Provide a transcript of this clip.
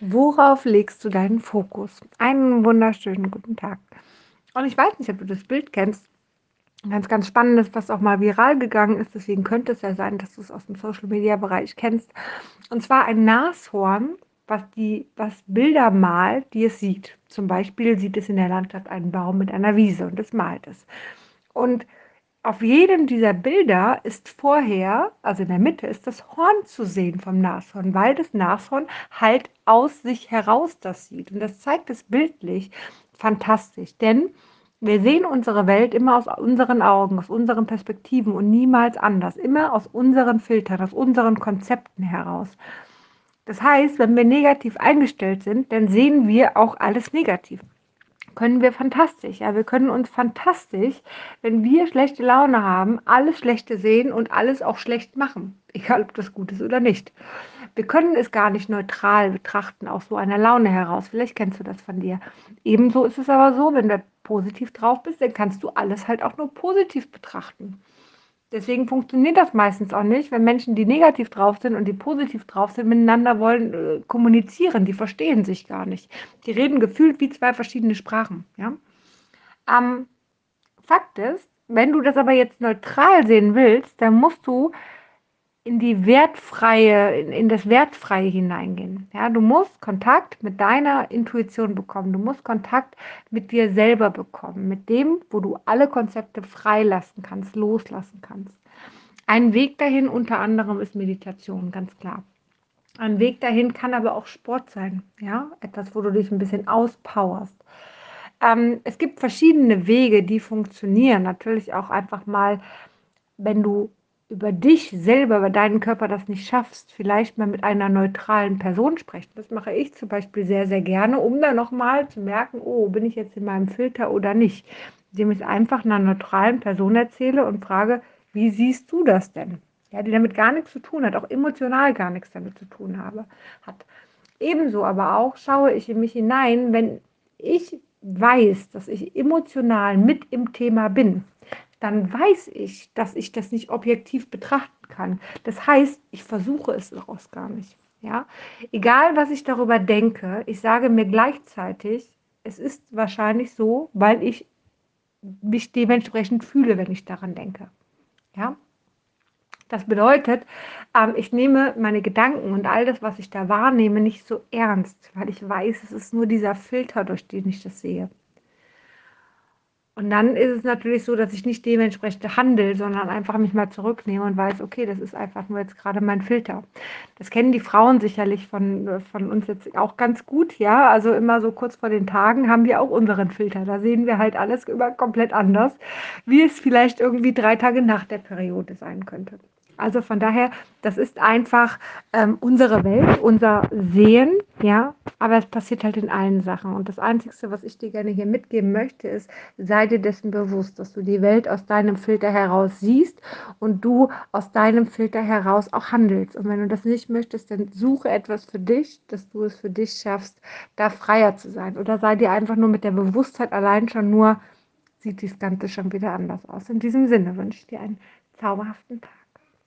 Worauf legst du deinen Fokus? Einen wunderschönen guten Tag. Und ich weiß nicht, ob du das Bild kennst. Ganz, ganz spannendes, was auch mal viral gegangen ist. Deswegen könnte es ja sein, dass du es aus dem Social Media Bereich kennst. Und zwar ein Nashorn, was die, was Bilder malt, die es sieht. Zum Beispiel sieht es in der Landschaft einen Baum mit einer Wiese und es malt es. Und auf jedem dieser Bilder ist vorher, also in der Mitte, ist das Horn zu sehen vom Nashorn, weil das Nashorn halt aus sich heraus das sieht. Und das zeigt es bildlich fantastisch, denn wir sehen unsere Welt immer aus unseren Augen, aus unseren Perspektiven und niemals anders, immer aus unseren Filtern, aus unseren Konzepten heraus. Das heißt, wenn wir negativ eingestellt sind, dann sehen wir auch alles negativ können wir fantastisch. Ja, wir können uns fantastisch, wenn wir schlechte Laune haben, alles Schlechte sehen und alles auch schlecht machen, egal ob das gut ist oder nicht. Wir können es gar nicht neutral betrachten, aus so einer Laune heraus. Vielleicht kennst du das von dir. Ebenso ist es aber so, wenn du positiv drauf bist, dann kannst du alles halt auch nur positiv betrachten. Deswegen funktioniert das meistens auch nicht, wenn Menschen, die negativ drauf sind und die positiv drauf sind, miteinander wollen äh, kommunizieren. Die verstehen sich gar nicht. Die reden gefühlt wie zwei verschiedene Sprachen. Ja? Ähm, Fakt ist, wenn du das aber jetzt neutral sehen willst, dann musst du in die wertfreie, in, in, das Wertfreie hineingehen. Ja, du musst Kontakt mit deiner Intuition bekommen. Du musst Kontakt mit dir selber bekommen, mit dem, wo du alle Konzepte freilassen kannst, loslassen kannst. Ein Weg dahin unter anderem ist Meditation, ganz klar. Ein Weg dahin kann aber auch Sport sein, ja, etwas, wo du dich ein bisschen auspowerst. Ähm, es gibt verschiedene Wege, die funktionieren. Natürlich auch einfach mal, wenn du über dich selber, über deinen Körper das nicht schaffst, vielleicht mal mit einer neutralen Person sprechen. Das mache ich zum Beispiel sehr, sehr gerne, um dann nochmal zu merken, oh, bin ich jetzt in meinem Filter oder nicht. Indem ich einfach einer neutralen Person erzähle und frage, wie siehst du das denn? Ja, die damit gar nichts zu tun hat, auch emotional gar nichts damit zu tun habe, hat. Ebenso aber auch schaue ich in mich hinein, wenn ich weiß, dass ich emotional mit im Thema bin, dann weiß ich, dass ich das nicht objektiv betrachten kann. Das heißt, ich versuche es daraus gar nicht. Ja? Egal, was ich darüber denke, ich sage mir gleichzeitig, es ist wahrscheinlich so, weil ich mich dementsprechend fühle, wenn ich daran denke. Ja? Das bedeutet, ähm, ich nehme meine Gedanken und all das, was ich da wahrnehme, nicht so ernst, weil ich weiß, es ist nur dieser Filter, durch den ich das sehe. Und dann ist es natürlich so, dass ich nicht dementsprechend handle, sondern einfach mich mal zurücknehme und weiß, okay, das ist einfach nur jetzt gerade mein Filter. Das kennen die Frauen sicherlich von, von uns jetzt auch ganz gut, ja. Also immer so kurz vor den Tagen haben wir auch unseren Filter. Da sehen wir halt alles immer komplett anders, wie es vielleicht irgendwie drei Tage nach der Periode sein könnte. Also von daher, das ist einfach ähm, unsere Welt, unser Sehen, ja, aber es passiert halt in allen Sachen. Und das Einzige, was ich dir gerne hier mitgeben möchte, ist, sei dir dessen bewusst, dass du die Welt aus deinem Filter heraus siehst und du aus deinem Filter heraus auch handelst. Und wenn du das nicht möchtest, dann suche etwas für dich, dass du es für dich schaffst, da freier zu sein. Oder sei dir einfach nur mit der Bewusstheit allein schon nur, sieht das Ganze schon wieder anders aus. In diesem Sinne wünsche ich dir einen zauberhaften Tag.